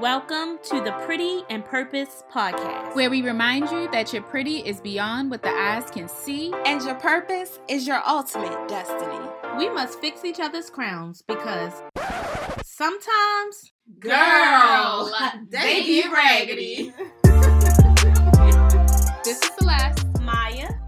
Welcome to the Pretty and Purpose podcast, where we remind you that your pretty is beyond what the eyes can see, and your purpose is your ultimate destiny. We must fix each other's crowns because sometimes, girl, they get raggedy. this is Celeste.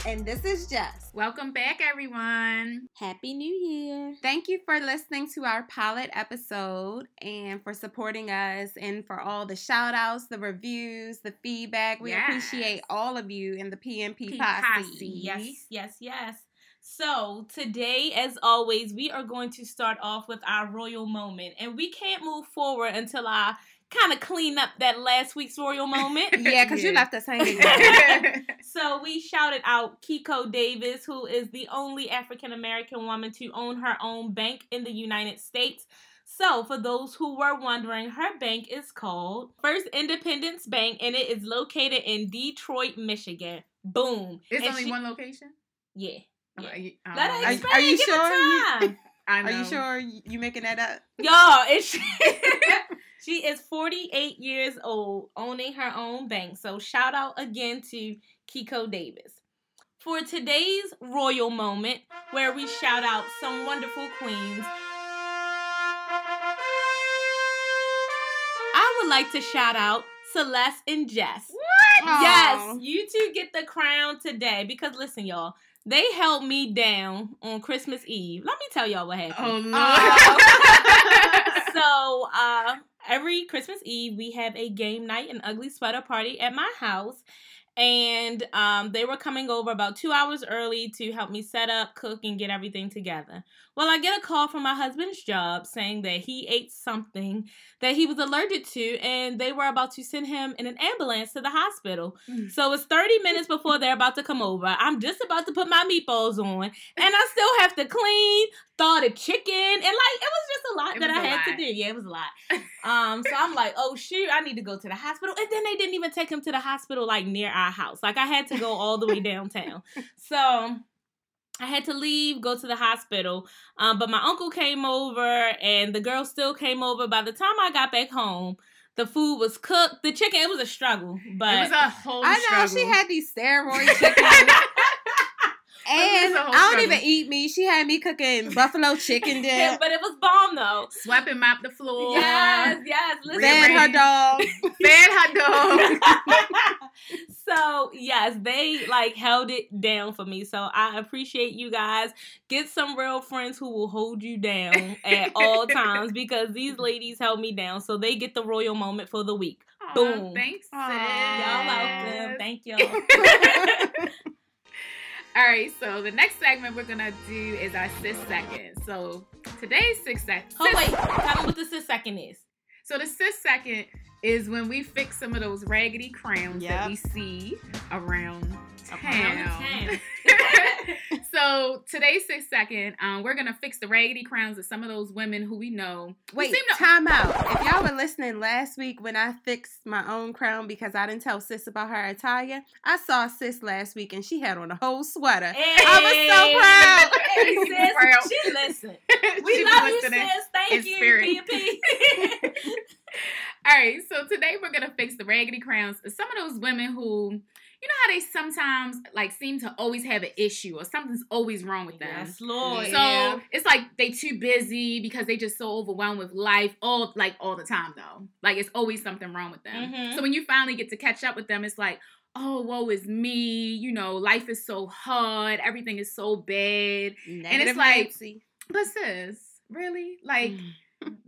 And this is Jess. Welcome back, everyone. Happy New Year. Thank you for listening to our pilot episode and for supporting us and for all the shout outs, the reviews, the feedback. We Yes. appreciate all of you in the PNP P posse. posse. Yes, yes, yes. So, today, as always, we are going to start off with our royal moment. And we can't move forward until I kind of clean up that last week's royal moment. Yeah, because you Yeah. left us hanging. So we shouted out Kiko Davis, who is the only African American woman to own her own bank in the United States. So, for those who were wondering, her bank is called First Independence Bank, and it is located in Detroit, Michigan. Boom. It's And only she- one location. Yeah. yeah. Okay, um, Let her Are- explain. are you give sure It you- time. I Are you sure you making that up? Y'all, it's she, she is 48 years old, owning her own bank. So shout out again to Kiko Davis. For today's royal moment, where we shout out some wonderful queens, I would like to shout out Celeste and Jess. What? Yes, you two get the crown today because listen, y'all, they held me down on Christmas Eve. Let me tell y'all what happened. Oh no. Oh. so uh every christmas eve we have a game night an ugly sweater party at my house and um, they were coming over about two hours early to help me set up cook and get everything together well i get a call from my husband's job saying that he ate something that he was allergic to and they were about to send him in an ambulance to the hospital Mm. so it's 30 minutes before they're about to come over i'm just about to put my meatballs on and i still have to clean thaw the chicken and like it was just a lot It that I had to do. Yeah, it was a lot. Um, so I'm like, oh shoot, I need to go to the hospital. And then they didn't even take him to the hospital like near our house. Like I had to go all the way downtown. So I had to leave, go to the hospital. Um, but my uncle came over and the girl still came over. By the time I got back home, the food was cooked. The chicken, it was a struggle. But it was a whole. I know she had these steroid chickens. And I don't struggle. even eat meat. She had me cooking buffalo chicken yeah, dip, but it was bomb though. swept and mopped the floor. Yes, yes. Listen, fed her dog. Fed hot dog. so yes, they like held it down for me. So I appreciate you guys. Get some real friends who will hold you down at all times because these ladies held me down. So they get the royal moment for the week. Boom. Thanks, sis. Y'all welcome. Thank y'all. All right, so the next segment we're gonna do is our sis second. So today's sis second. oh wait, tell me what the sis second is. So the sis second is when we fix some of those raggedy crowns that we see around town. Around town. so today's sis second, um, we're gonna fix the raggedy crowns of some of those women who we know. who Wait, seem to- time out. If y'all were listening last week when I fixed my own crown because I didn't tell sis about her attire, I saw sis last week and she had on a whole sweater. I was so proud. Hey, sis, Proud. she listened. We She love you, listening sis. Thank you, spirit. All right, so today we're gonna fix the raggedy crowns. Some of those women who, you know, how they sometimes like seem to always have an issue or something's always wrong with them. yes, Lord. So Yeah. it's like they too busy because they just so overwhelmed with life all like all the time though. Like it's always something wrong with them. Mhm. So when you finally get to catch up with them, it's like, oh, woe is me. You know, life is so hard. Everything is so bad. and it's like- Nancy. But sis, really, like.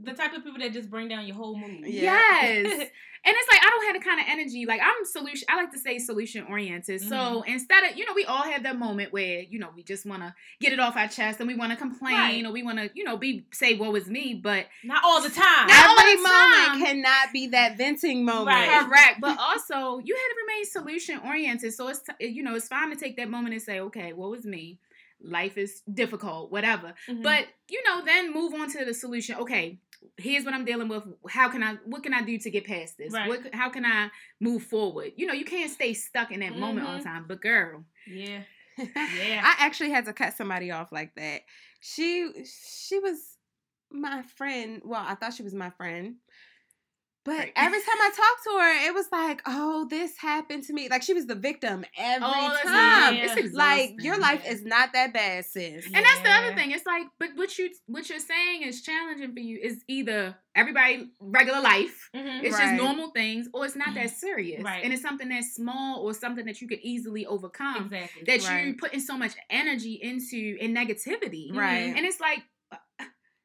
The type of people that just bring down your whole mood. Yeah. Yes. and it's like I don't have the kind of energy. Like I'm solution I like to say solution oriented. So Mm-hmm. instead of, you know, we all have that moment where, you know, we just wanna get it off our chest and we wanna complain Right. or we wanna, you know, be say woe is me, but Not all the time. Not all Every the moment time. cannot be that venting moment. Right. correct. But also you have to remain solution oriented. So it's t- you know, it's fine to take that moment and say, okay, woe is me. Life is difficult, whatever. Mhm. But you know, then move on to the solution. Okay, here's what I'm dealing with. How can I? What can I do to get past this? Right. What? How can I move forward? You know, you can't stay stuck in that moment all the time. But girl, yeah, yeah. I actually had to cut somebody off like that. She she was my friend. Well, I thought she was my friend. But Right. every time I talked to her, it was like, "Oh, this happened to me." Like she was the victim every the time. Yeah. It's Like your life is not that bad, sis. And that's the other thing. It's like, but what you what you're saying is challenging for you is either everybody regular life, Mhm. it's Right. just normal things, or it's not that serious, Right. and it's something that's small or something that you could easily overcome. Exactly. That you're putting so much energy into in negativity, Right. And it's like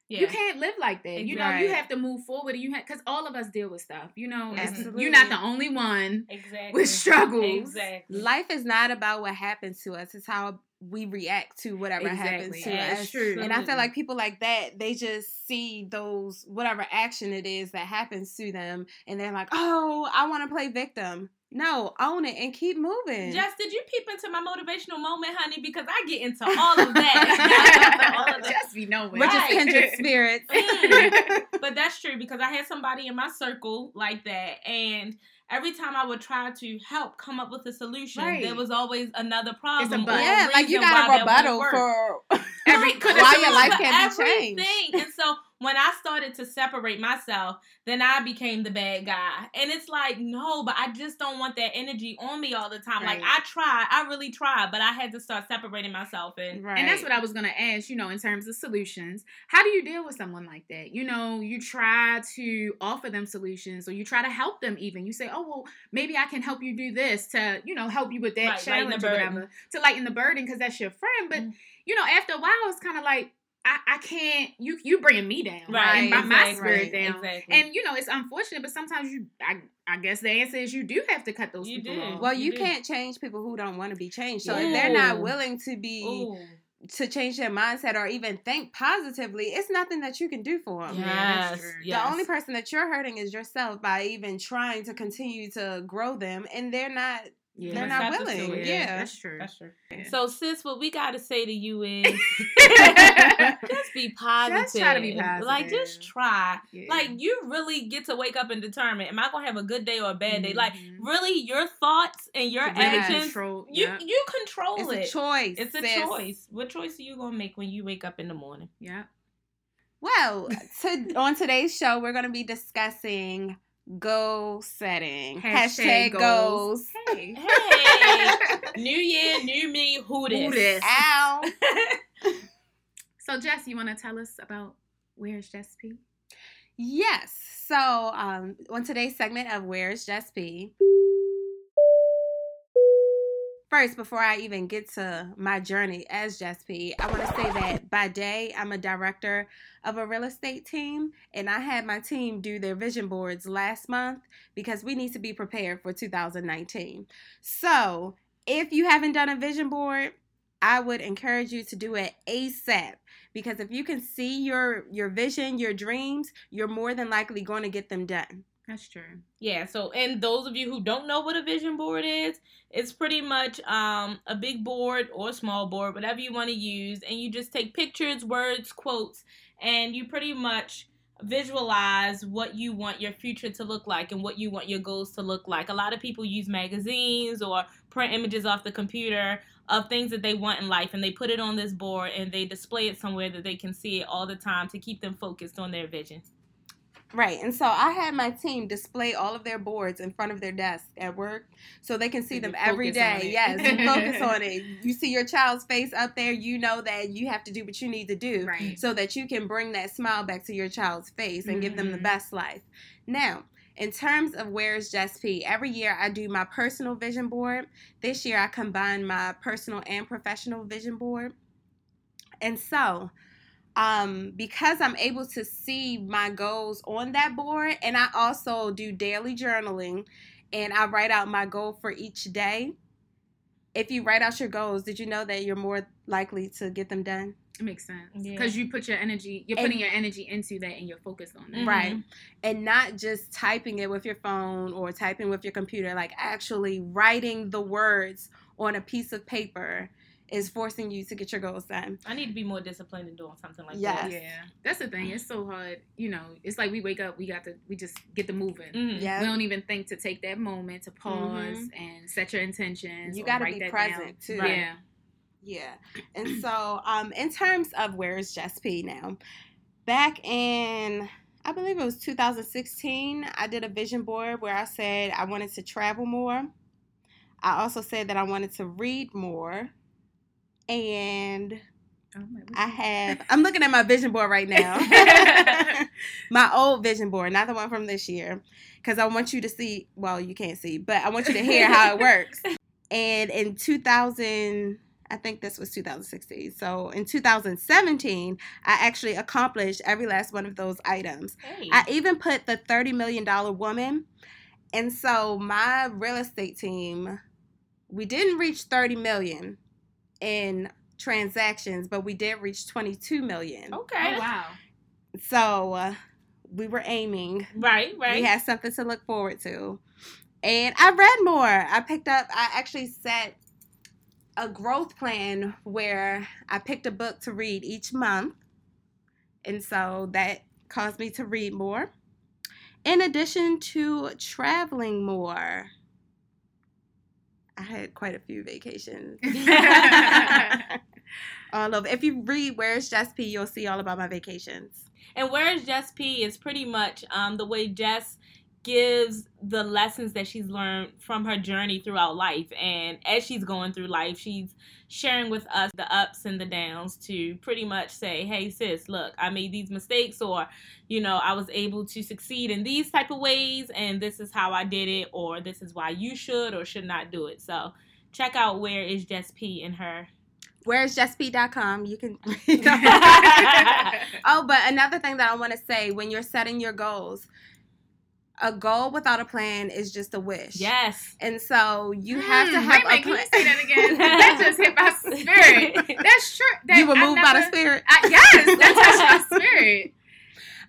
yeah. you can't live like that. You know, you have to move forward. And you have because all of us deal with stuff. You know, Absolutely. you're not the only one exactly. with struggles. Exactly. Life is not about what happens to us; it's how we react to whatever happens to That's us. true. And I feel like people like that, they just see those whatever action it is that happens to them, and they're like, "Oh, I want to play victim." No, own it and keep moving. Jess, did you peep into my motivational moment, honey? Because I get into all of that. all of that. Just be knowing. We're just Right. kindred spirits. Mm. but that's true because I had somebody in my circle like that, and every time I would try to help come up with a solution, Right. there was always another problem. but. or yeah, like you reason got a rebuttal for Every- Right, why your life can't be changed. And so when I started to separate myself, then I became the bad guy. And it's like, no, but I just don't want that energy on me all the time. Like I try, I really try, but I had to start separating myself and Right. And that's what I was gonna ask, you know, in terms of solutions. How do you deal with someone like that? You know, you try to offer them solutions or you try to help them even. You say, Oh, well, maybe I can help you do this to, you know, help you with that Right, lighten the challenge or burden. whatever. To lighten the burden because that's your friend. But Mhm. you know, after a while it's kinda like I, I can't you you bringing me down. Right, And my, my spirit right, down. exactly. And you know, it's unfortunate, but sometimes you I I guess the answer is you do have to cut those You people do. off. Well, You you can't change people who don't want to be changed. So Yeah. if they're not willing to be Ooh. to change their mindset or even think positively, it's nothing that you can do for them. Yeah, that's Yes, true. yes. The only person that you're hurting is yourself by even trying to continue to grow them, and they're not. Yeah. They're not Receptive to willing. it. Yeah. That's true. That's true. Yeah. So, sis, what we got to say to you is just be positive. Just try to be positive. Like, just try. Yeah. Like, you really get to wake up and determine, am I going to have a good day or a bad day? Like, Mhm. really, your thoughts and your Yes. actions, Control- you, yeah. you control It's it. a choice. It's a sis. choice. What choice are you going to make when you wake up in the morning? Yeah. Well, to, on today's show, we're going to be discussing goal setting. Hashtag Hashtag, goals. goals. Hey. Hey, new year, new me, who this? Who this? Ow. So, Jess, you want to tell us about where's Jess P? Yes. So, um, on today's segment of Where's Jess P? First, before I even get to my journey as Jess P, I want to say that by day, I'm a director of a real estate team, and I had my team do their vision boards last month because we need to be prepared for 2019. So, if you haven't done a vision board, I would encourage you to do it ASAP because if you can see your your vision, your dreams, you're more than likely going to get them done. That's true. Yeah, so and those of you who don't know what a vision board is, it's pretty much um, a big board or small board, whatever you want to use, and you just take pictures, words, quotes, and you pretty much visualize what you want your future to look like and what you want your goals to look like. A lot of people use magazines or print images off the computer of things that they want in life and they put it on this board and they display it somewhere that they can see it all the time to keep them focused on their vision. Right. And so I had my team display all of their boards in front of their desk at work so they can see them every day. Yes, focus on it. You see your child's face up there, you know that you have to do what you need to do Right. so that you can bring that smile back to your child's face and give them the Mhm. best life. Now, in terms of where's Jess P, every year I do my personal vision board. This year I combine my personal and professional vision board. And so, um, because I'm able to see my goals on that board, and I also do daily journaling and I write out my goal for each day. If you write out your goals, did you know that you're more likely to get them done? It makes sense. Yeah. Because you put your energy, you're And- putting your energy into that and you're focused on that. Right. And not just typing it with your phone or typing with your computer, like actually writing the words on a piece of paper is forcing you to get your goals done. I need to be more disciplined in doing something like Yes. that. Yeah. That's the thing. It's so hard. You know, it's like we wake up, we got to, we just get the moving. Mhm. Yeah. We don't even think to take that moment to pause and set your intentions. You gotta write be that present, down. too. Yeah. Yeah. And so, um, in terms of where's Jess P now, back in I believe it was 2016. I did a vision board where I said I wanted to travel more. I also said that I wanted to read more. And Oh, my I have, I'm looking at my vision board right now. my old vision board, not the one from this year. Because I want you to see, well, you can't see, but I want you to hear how it works. And in 2000, I think this was 2016. So in 2017, I actually accomplished every last one of those items. Hey. I even put the $30 million woman. And so my real estate team, we didn't reach 30 million in transactions, but we did reach 22 million. okay. Oh wow. So uh, we were aiming. Right, right. We had something to look forward to. And I read more. I picked up, I actually set a growth plan where I picked a book to read each month. And so that caused me to read more. In addition to traveling more, I had quite a few vacations. all of if you read Where's Jess P, you'll see all about my vacations. And where's Jess P is pretty much um, the way Jess gives the lessons that she's learned from her journey throughout life. And as she's going through life, she's sharing with us the ups and the downs to pretty much say, hey, sis, look, I made these mistakes, or, you know, I was able to succeed in these type of ways, and this is how I did it, or this is why you should or should not do it. So check out Where is Jess P in her. Where's JessP.com? You can Oh, but another thing that I want to say when you're setting your goals, a goal without a plan is just a wish. yes. And so you have to Hmm, have wait, a wait, plan. Can you say that again? that just hit my spirit. That's true. That, you were I moved by the spirit. I, yes, that touched my spirit.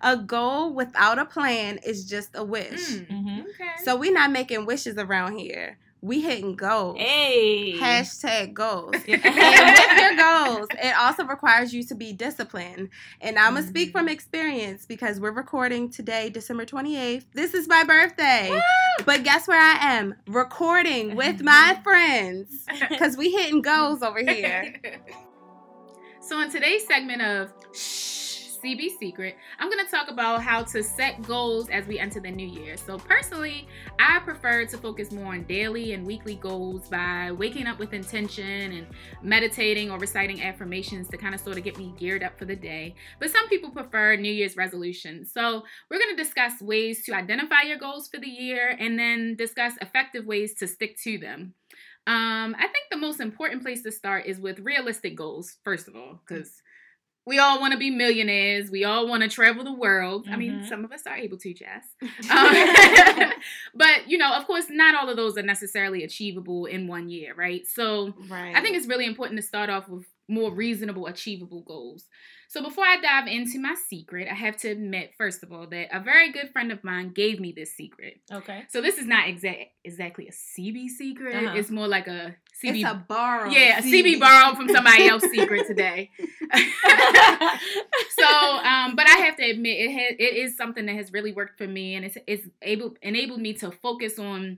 A goal without a plan is just a wish. Mm, hmm okay. So we're not making wishes around here. We hitting goals. Hey. Hashtag goals. Yeah. and with your goals, it also requires you to be disciplined. And I'm going to speak Mm-hmm. from experience because we're recording today, December 28th. This is my birthday. But guess where I am? Recording with my friends because we hitting goals over here. so in today's segment of Shh, CB Secret, I'm going to talk about how to set goals as we enter the new year. So personally, I prefer to focus more on daily and weekly goals by waking up with intention and meditating or reciting affirmations to kind of sort of get me geared up for the day. But some people prefer New Year's resolutions. So we're going to discuss ways to identify your goals for the year and then discuss effective ways to stick to them. Um, I think the most important place to start is with realistic goals, first of all, because we all want to be millionaires. We all want to travel the world. I mean, Mhm. some of us are able to, Jess. Um, but, you know, of course, not all of those are necessarily achievable in one year, right? So Right. I think it's really important to start off with more reasonable, achievable goals. So before I dive into my secret, I have to admit, first of all, that a very good friend of mine gave me this secret. Okay. So this is not exact exactly a CB secret. Uh-huh. It's more like a CB. it's a borrow. yeah, a CB borrowed from somebody else's secret today. so, um, but I have to admit, it has, it is something that has really worked for me, and it's it's able enabled me to focus on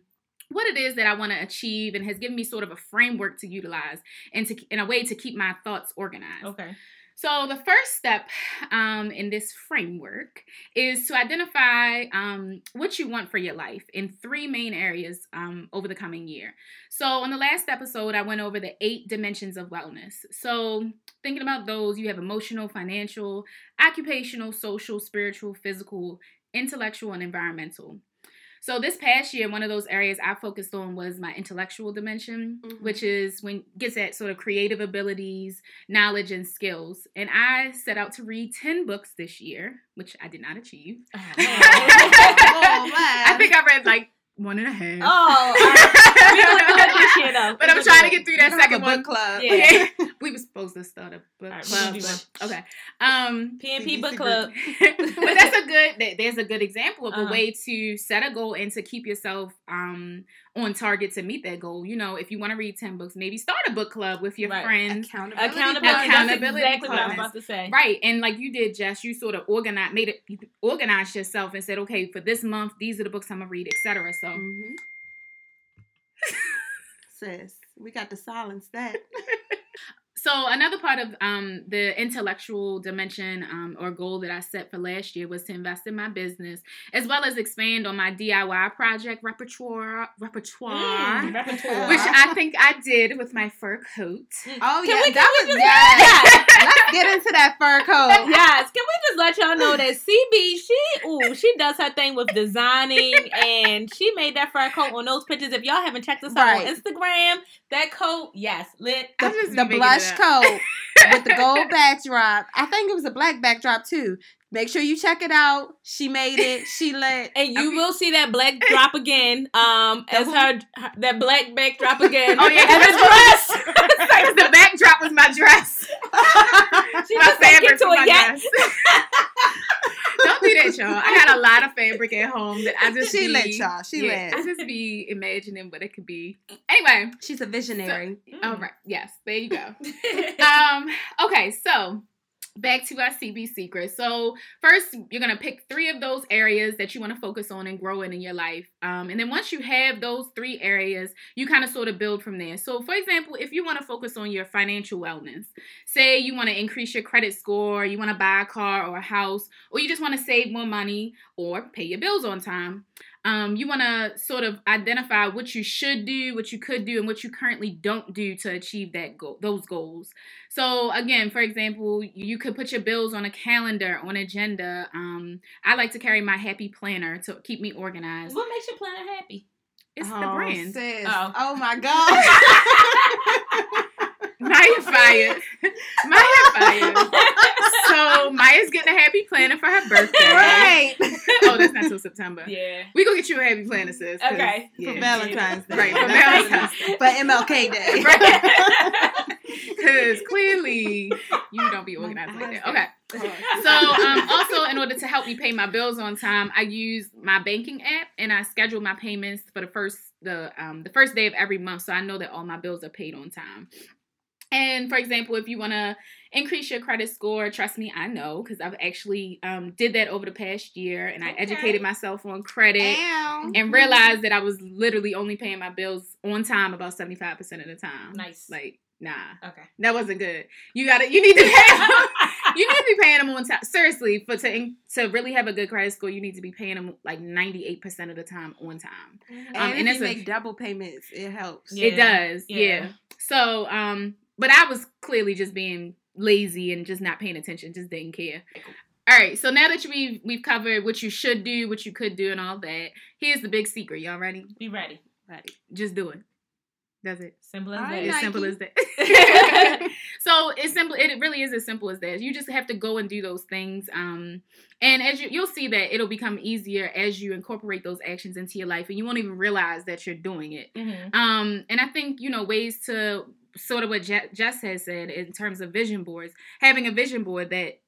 what it is that I want to achieve, and has given me sort of a framework to utilize and to in a way to keep my thoughts organized. okay. So, the first step um, in this framework is to identify um, what you want for your life in three main areas um, over the coming year. So, on the last episode, I went over the eight dimensions of wellness. So, thinking about those, you have emotional, financial, occupational, social, spiritual, physical, intellectual, and environmental. So this past year, one of those areas I focused on was my intellectual dimension, Mhm. which is when gets at sort of creative abilities, knowledge, and skills. And I set out to read ten books this year, which I did not achieve. Oh, I think I read like one and a half. Oh, I- we gonna do that this year, though. but I'm trying to get through that second one. book club. Yeah. We were supposed to start a book Alright, club. we'll do but- okay. Um, PNP Book Club. but that's a good there's a good example of Uh-huh. a way to set a goal and to keep yourself um on target to meet that goal you know if you want to read 10 books maybe start a book club with your Right. friends Accountability. Accountability. That's Accountability exactly what I was about to say. right and like you did jess you sort of organized made it you organized yourself and said okay for this month these are the books i'm gonna read etc so Mhm. Sis, we got to silence that. So another part of um, the intellectual dimension um, or goal that I set for last year was to invest in my business, as well as expand on my DIY project repertoire, repertoire, Mm, repertoire. which I think I did with my fur coat. Oh Can yeah, we- that was just- yes. Let's get into that fur coat. yes, can we just let y'all know that CB she ooh she does her thing with designing and she made that fur coat on those pictures. If y'all haven't checked us out Right. on Instagram, that coat, yes, lit. I The, just the blush it coat with the gold backdrop. I think it was a black backdrop too. Make sure you check it out. She made it. She lit. And you Okay. will see that black drop again, um, as her, her- that black backdrop again. Oh yeah, as a dress. because the backdrop was my dress. She my just take fabric it to for a my yacht. dress. Don't do that, y'all. I got a lot of fabric at home that I just She be, lit, y'all. She yeah, I lit. just be imagining what it could be. Anyway, She's a visionary. all right. Yes, there you go. um. Okay. So back to our CB secret. So first, you're gonna pick three of those areas that you want to focus on and grow in in your life. Um, and then once you have those three areas, you kind of sort of build from there. So, for example, if you want to focus on your financial wellness, say you want to increase your credit score, you want to buy a car or a house, or you just want to save more money or pay your bills on time. Um, you want to sort of identify what you should do, what you could do, and what you currently don't do to achieve that goal, those goals. So again, for example, you could put your bills on a calendar, on agenda. Um, I like to carry my happy planner to keep me organized. what makes your planner happy? It's the Oh, brand. Sis. Oh. Oh. my god. Maya fired. Maya fired. So Maya's getting a happy planner for her birthday. right. Oh, that's not till September. Yeah. We gonna get you a happy planner, sis. Okay. Yeah. For Valentine's Day. Right, for Valentine's awesome. For MLK Day. Because clearly you don't be organized like that. Okay. So, um, also, in order to help me pay my bills on time, I use my banking app and I schedule my payments for the first the um, the first day of every month, so I know that all my bills are paid on time. And for example, if you want to increase your credit score, trust me, I know because I've actually um, did that over the past year, and I educated myself on credit Ow. and realized that I was literally only paying my bills on time about seventy five percent of the time. Nice. Like, nah, Okay. that wasn't good. You gotta, you need to pay. you need to be paying them on time. Seriously, for to to really have a good credit score, you need to be paying them like ninety eight percent of the time on time. And Um, if and you it's a- make double payments, it helps. Yeah. It does, yeah. yeah. So, um, but I was clearly just being lazy and just not paying attention, just didn't care. All right, so now that we've we've covered what you should do, what you could do, and all that, here's the big secret. Y'all ready? Be ready. Ready. Just do it. Does it. Simple as All that. right, It's Nike. simple as that. so it's simple. It really is as simple as that. You just have to go and do those things. Um, and as you you'll see that it'll become easier as you incorporate those actions into your life, and you won't even realize that you're doing it. Mhm. Um, and I think you know ways to sort of what Je- Jess has said in terms of vision boards. Having a vision board that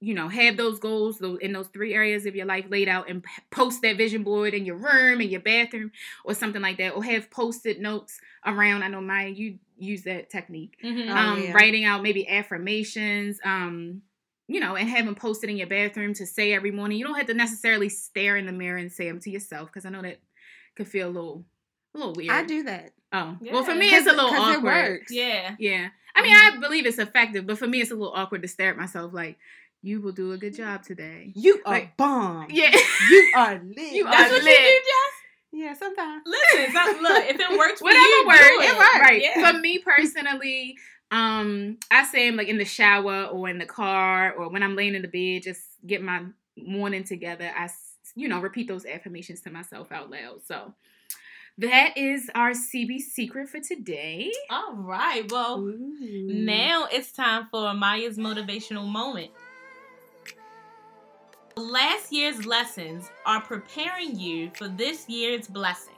you know have those goals those in those three areas of your life laid out and post that vision board in your room in your bathroom or something like that or have post-it notes around i know maya you use that technique Mhm. Oh, um yeah. writing out maybe affirmations um you know and having posted in your bathroom to say every morning you don't have to necessarily stare in the mirror and say them to yourself because i know that could feel a little a little weird I do that. Oh well for me it's a little awkward It. Yeah. yeah. I mean, I believe it's effective, but for me, it's a little awkward to stare at myself like, you will do a good job today. You are Like- bomb. Yeah. You are lit. You That's are what lit. you do, Jess? Yeah, sometimes. Listen, so, look, if it works for Whatever you, works. do It works. Right. Yeah. For me personally, um, I say I'm like in the shower or in the car or when I'm laying in the bed, just get my morning together. I, you know, repeat those affirmations to myself out loud. So that is our CB secret for today. All right. Well, Ooh. now it's time for Maya's motivational moment. Last year's lessons are preparing you for this year's blessings.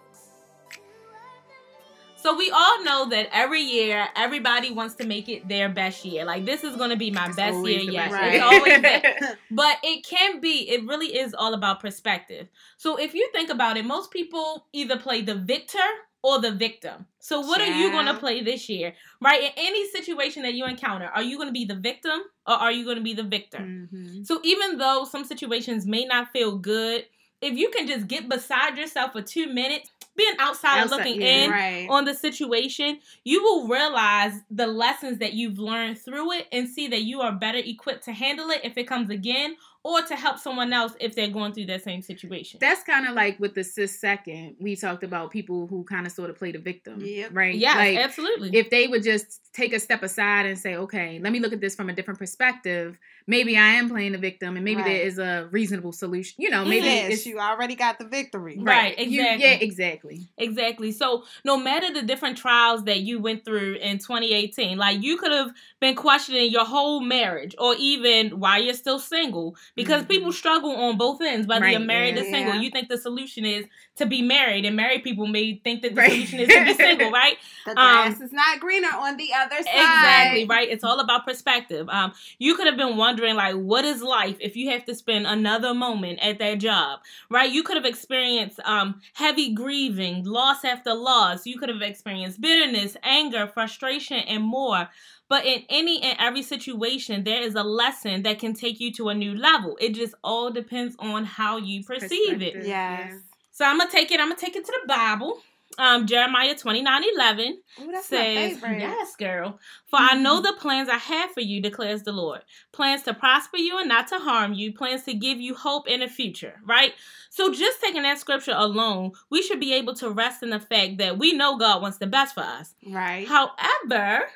So we all know that every year everybody wants to make it their best year. Like this is going to be my It's best year yet. best Right. It's always that. But it can be, it really is all about perspective. So if you think about it, most people either play the victor or the victim. So what are you going to play this year? Right? In any situation that you encounter, are you going to be the victim or are you going to be the victor? Mhm. So even though some situations may not feel good, if you can just get beside yourself for two minutes being outside, Outside, looking yeah. in Right. on the situation, you will realize the lessons that you've learned through it and see that you are better equipped to handle it if it comes again or to help someone else if they're going through that same situation. That's kind of like with the sis second. We talked about people who kind of sort of play the victim, Yep. right? yes, like absolutely. if they would just take a step aside and say, okay, let me look at this from a different perspective. Maybe I am playing the victim, and maybe Right. there is a reasonable solution. You know, maybe yes, it's you already got the victory. Right, You- exactly. yeah, exactly. Exactly. So, no matter the different trials that you went through in 2018, like you could have been questioning your whole marriage or even why you're still single because Mhm. people struggle on both ends, whether you're married yeah. or single. Yeah. You think the solution is to be married, and married people may think that the Right. solution is to be single, right? The Um, grass is not greener on the other side. Exactly, right? It's all about perspective. Um, you could have been wondering, like, what is life if you have to spend another moment at that job, right? You could have experienced um, heavy grieving, loss after loss. You could have experienced bitterness, anger, frustration, and more. But in any and every situation, there is a lesson that can take you to a new level. It just all depends on how you perceive it. Yes. So I'm gonna take it. I'm gonna take it to the Bible. Um, Jeremiah 29 11 Ooh, says. Yes, girl. For I know the plans I have for you, declares the Lord. Plans to prosper you and not to harm you, plans to give you hope in the future, right? So, just taking that scripture alone, we should be able to rest in the fact that we know God wants the best for us. Right. However,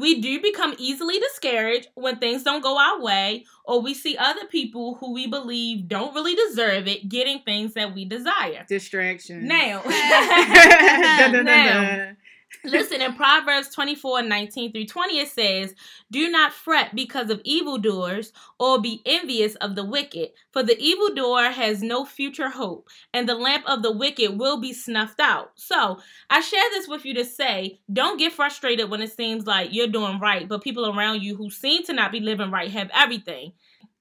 we do become easily discouraged when things don't go our way, or we see other people who we believe don't really deserve it getting things that we desire. Distraction. Now, Dun, dun, dun, Now. Listen, in Proverbs 24 19 through 20, it says, Do not fret because of evildoers, or be envious of the wicked, for the evildoer has no future hope, and the lamp of the wicked will be snuffed out. So, I share this with you to say, don't get frustrated when it seems like you're doing right, but people around you who seem to not be living right have everything.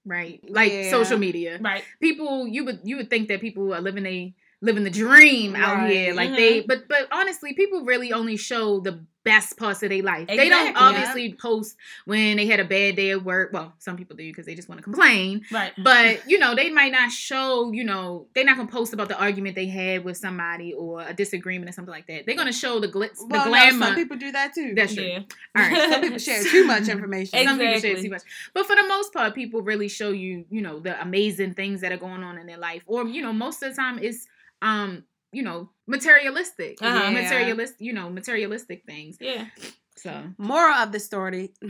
Right. Like Yeah. social media. Right. People you would you would think that people are living a living the dream out here. Like Mhm. they but but honestly, people really only show the best parts of their life. They don't Exactly. obviously post when they had a bad day at work. Well, some people do because they just want to complain. Right. But you know, they might not show, you know, they're not gonna post about the argument they had with somebody or a disagreement or something like that. They're gonna show the glitz the well, no, glamour. some people do that too. That's true. Yeah. All right. Some people share too much information. Exactly. Some people share too much. But for the most part, people really show you, you know, the amazing things that are going on in their life. Or, you know, most of the time it's um, you know, materialistic. Uh-huh. Yeah. Materialist, you know, materialistic things. Yeah. So Moral of the story.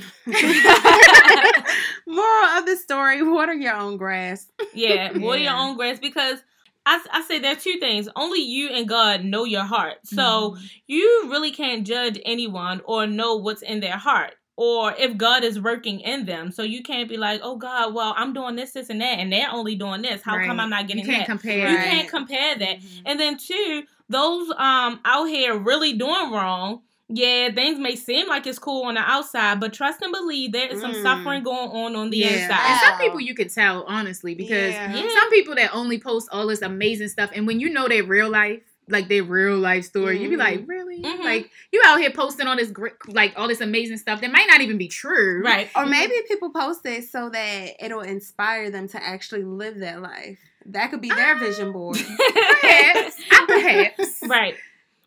Moral of the story: Water your own grass. Yeah, water your own grass because I, I say there are two things. Only you and God know your heart. So Mhm. you really can't judge anyone or know what's in their heart or if God is working in them. So you can't be like, oh God, well, I'm doing this, this, and that, and they're only doing this. How come I'm not getting you can't that? compare. You Right. can't compare that. Mhm. And then two, those um out here really doing wrong. Yeah, things may seem like it's cool on the outside, but trust and believe there is some Mm. suffering going on on the yeah. inside. And some people you can tell, honestly, because Yeah. Yeah. some people that only post all this amazing stuff, and when you know their real life, like their real life story, you'd be like, mm-hmm. really? Mhm. Like you out here posting all this great, like all this amazing stuff that might not even be true. Right. Or maybe people post it so that it'll inspire them to actually live that life. That could be their vision ah. board. Perhaps. Ah, perhaps. right.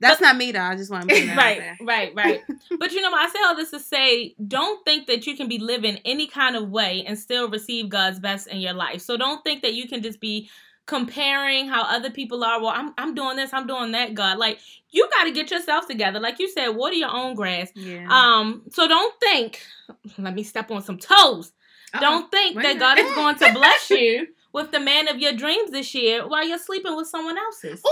That's not me though. I just want to be right, there. right, right. But you know, I say all this to say, don't think that you can be living any kind of way and still receive God's best in your life. So don't think that you can just be comparing how other people are. Well, I'm I'm doing this, I'm doing that. God, like you got to get yourself together. Like you said, water your own grass. Yeah. Um, so don't think. Let me step on some toes. Uh-oh. Don't think Wait that God is going to bless you with the man of your dreams this year while you're sleeping with someone else's. Ooh.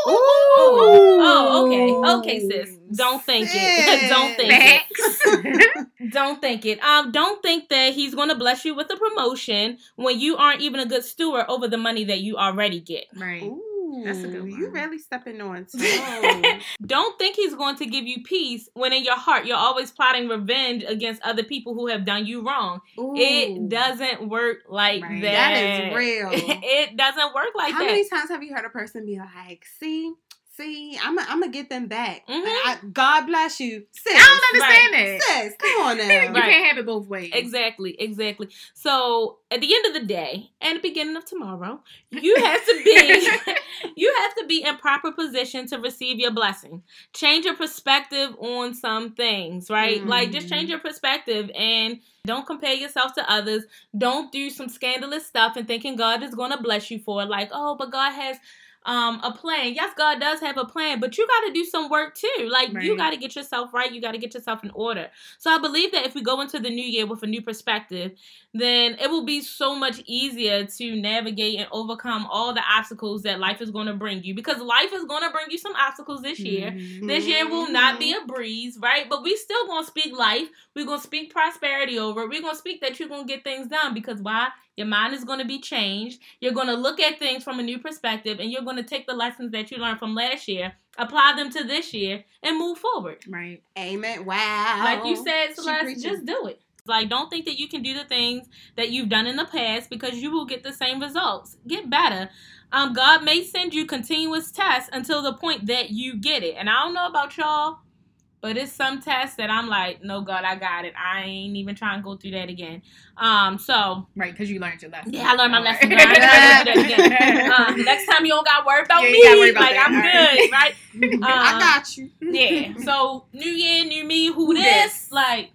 Oh, okay. Okay, sis. Don't think it. Don't think it. Don't think it. Um, don't think that he's going to bless you with a promotion when you aren't even a good steward over the money that you already get. right. Ooh, That's a good one. You really stepping on. Don't think he's going to give you peace when in your heart you're always plotting revenge against other people who have done you wrong. Ooh. It doesn't work like Right. that. That is real. it doesn't work like How that. How many times have you heard a person be like, "See, See, I'm gonna get them back. Mhm. I, God bless you, sis. I don't understand that. Sis, come on you. Right. can't have it both ways. Exactly, exactly. So at the end of the day and the beginning of tomorrow, you have to be you have to be in proper position to receive your blessing. Change your perspective on some things, right? Like just change your perspective and don't compare yourself to others. Don't do some scandalous stuff and thinking God is going to bless you for it. Like, oh, but God has um a plan. Yes, God does have a plan, but you got to do some work too. Like you got to get yourself right. You got to get yourself in order. So I believe that if we go into the new year with a new perspective, then it will be so much easier to navigate and overcome all the obstacles that life is going to bring you because life is going to bring you some obstacles this year. Mhm. This year will not be Mm-hmm. a breeze, right? But we still gonna speak life. We're gonna speak prosperity over. We're gonna speak that you're gonna get things done because why? Your mind is gonna be changed. You're gonna look at things from a new perspective, and you're gonna take the lessons that you learned from last year, apply them to this year, and move forward. Right. Amen. Wow. Like you said, Celeste, just do it. Like, don't think that you can do the things that you've done in the past because you will get the same results. Get better. Um, God may send you continuous tests until the point that you get it. And I don't know about y'all, but it's some tests that I'm like, no, God, I got it. I ain't even trying to go through that again. Um, so Right, because you learned your lesson. yeah, I learned my lesson. right. I ain't trying to do that again. Um, next time you don't got to worry about Yeah, me. gotta worry about like that. I'm All right. good, right? I Um, got you. yeah. So new year, new me. Who, Who this? this? Like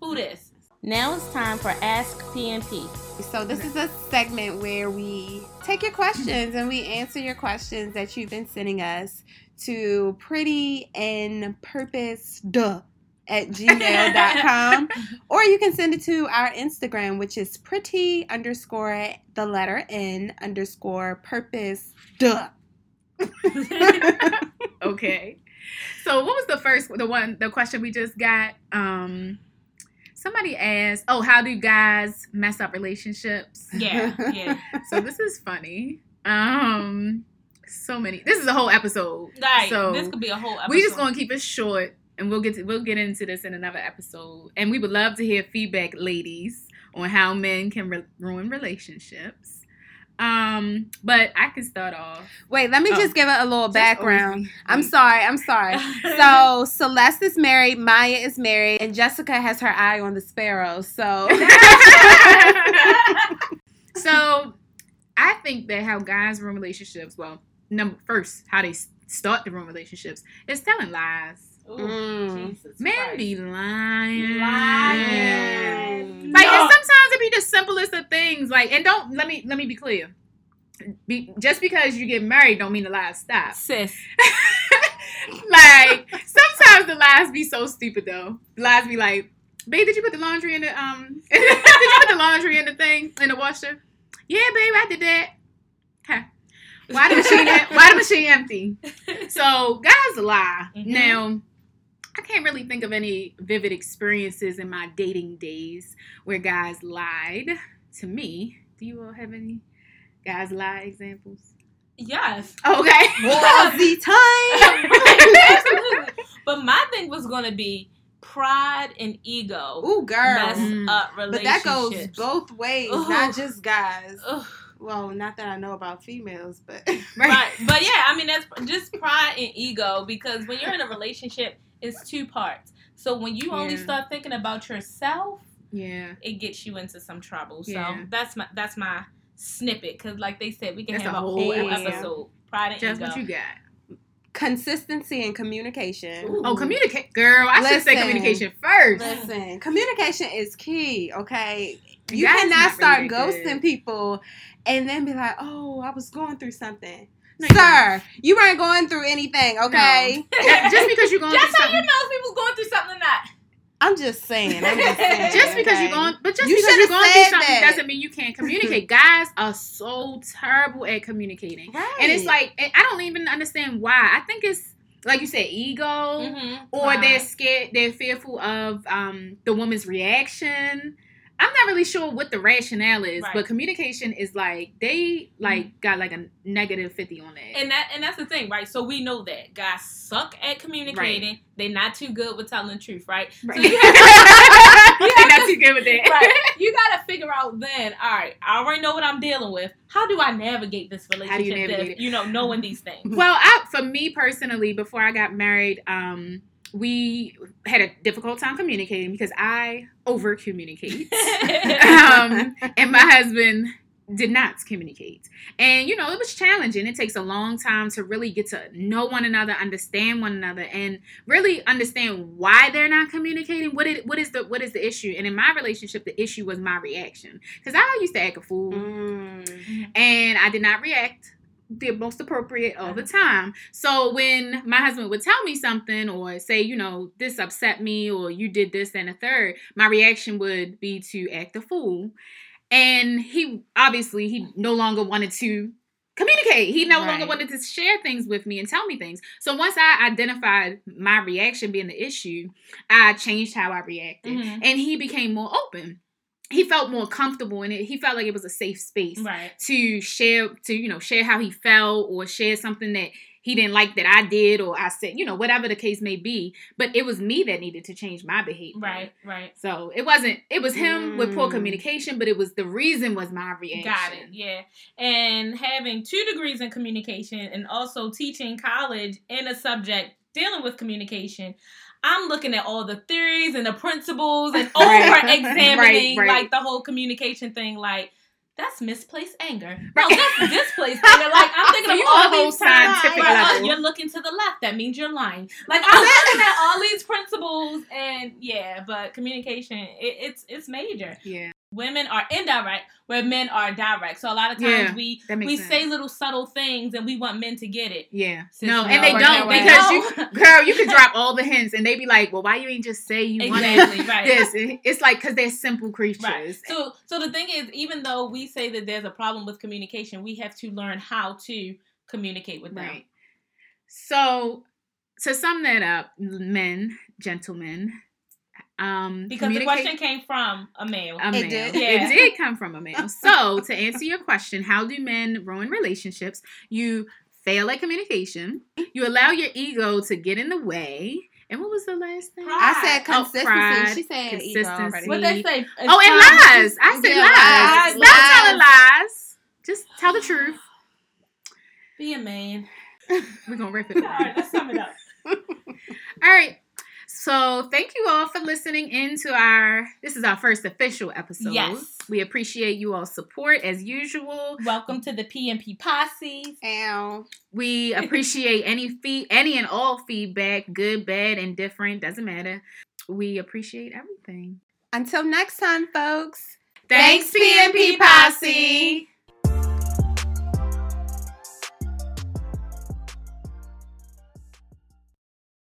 who this? Now it's time for Ask PNP. So this is a segment where we take your questions and we answer your questions that you've been sending us to pretty and purpose duh at gmail.com or you can send it to our instagram which is pretty underscore the letter n underscore purpose duh okay. So what was the first the one the question we just got? Um somebody asked, Oh, how do you guys mess up relationships? Yeah, yeah. So this is funny. Um so many this is a whole episode. Right. So this could be a whole episode. we just gonna keep it short and we'll get to, we'll get into this in another episode. And we would love to hear feedback, ladies, on how men can re- ruin relationships. Um, but I can start off. wait let me Oh. just give it a little Just background i'm sorry i'm sorry So Celeste is married, Maya is married, and Jessica has her eye on the sparrow. So so I think that how guys ruin relationships, well, number first, how they start to ruin relationships is telling lies. Ooh, Mm. Jesus Men be lying. Lying. Like No. and sometimes it be the simplest of things. Like and don't let me let me be clear. Be, just because you get married don't mean the lies stop. sis. like sometimes the lies be so stupid though. The lies be like, "Babe, did you put the laundry in the um? did you put the laundry in the thing in the washer? Yeah, babe, I did that. Okay. Why the machine? why the machine empty? So guys lie. Mhm. Now, I can't really think of any vivid experiences in my dating days where guys lied to me. Do you all have any guys lie examples? Yes. Okay. Ballsy time. But my thing was gonna be pride and ego Ooh, girl. mess Mm. up But that goes both ways, not just guys. Well, not that I know about females, but right but yeah i mean that's just pride and ego because when you're in a relationship it's two parts so when you only Yeah. start thinking about yourself Yeah. it gets you into some trouble so Yeah. that's my that's my snippet because like they said we can That's have a whole whole episode. pride and Just ego what you got? consistency and communication. Ooh. Oh, communicate, girl. I should say communication first. Listen, communication is key, okay? You You guys cannot start really ghosting good. people and then be like, oh, I was going through something. No, you Sir, you weren't going through anything, okay? Ju- just because you're going that's through how you know if people's going through something or not I'm just saying. I'm just saying. Just because okay? you're going, but just You because you're going through something that. doesn't mean you can't communicate. Guys are so terrible at communicating, Right. and it's like I don't even understand why. I think it's like you said, ego, mm-hmm. or they're scared, they're fearful of um the woman's reaction. I'm not really sure what the rationale is, Right. but communication is like they like got like a negative fifty on that. And that and that's the thing, right? So we know that guys suck at communicating. They're not too good with telling the truth, right? right. So you have, not too good with that. right. You gotta figure out then, all right, I already know what I'm dealing with. How do I navigate this relationship? How do you navigate? You know, knowing these things. Well, I, for me personally, before I got married, um, we had a difficult time communicating because I over communicate. um, and my husband did not communicate. And you know, it was challenging. It takes a long time to really get to know one another, understand one another, and really understand why they're not communicating. What it what is the what is the issue? And in my relationship, the issue was my reaction. Because I used to act a fool Mm. and I did not react the most appropriate all the time. So when my husband would tell me something or say, you know, this upset me or you did this and a third, my reaction would be to act a fool. And he obviously he no longer wanted to communicate. He no longer wanted to share things with me and tell me things. So once I identified my reaction being the issue, I changed how I reacted. Mhm. And he became more open. He felt more comfortable in it. He felt like it was a safe space Right. to share to you know share how he felt or share something that he didn't like that I did or I said you know whatever the case may be but it was me that needed to change my behavior Right. Right. so it wasn't it was him with poor Mm. communication but it was the reason was my reaction Got it. Yeah. And having two degrees in communication and also teaching college in a subject dealing with communication, I'm looking at all the theories and the principles and Right. over examining Right, like the whole communication thing. Like, that's misplaced anger. No, that's displaced anger. Like, I'm thinking of all on a whole these scientific Right, uh, level. You're looking to the left. That means you're lying. Like, I'm looking at all these principles and yeah, but communication, it, it's it's major yeah women are indirect where men are direct. So a lot of times Yeah, we we sense. say little subtle things and we want men to get it. yeah Since no and they don't because you girl you can drop all the hints and they be like well why you ain't just say you exactly right. this it's like because they're simple creatures Right. So so the thing is, even though we say that there's a problem with communication, we have to learn how to communicate with them. Right. So to sum that up, men, gentlemen, um, Because the question came from a male. a It did. Yeah. It did come from a male. So to answer your question, how do men ruin relationships? You fail at communication. You allow your ego to get in the way. And what was the last thing? Pride. I said Oh, consistency. pride, she said ego consistency. what they say? Oh, and lies. I said Yeah, lies. lies, Stop telling lies. lies. Just tell the truth. Be a man. We're gonna rip it. All right, let's sum it up. All right. So thank you all for listening into our this is our first official episode. Yes. We appreciate you all support as usual. Welcome to the PNP posse. Ow. We appreciate any fee any and all feedback, good, bad, indifferent, doesn't matter. We appreciate everything. Until next time, folks. Thanks, PNP Posse.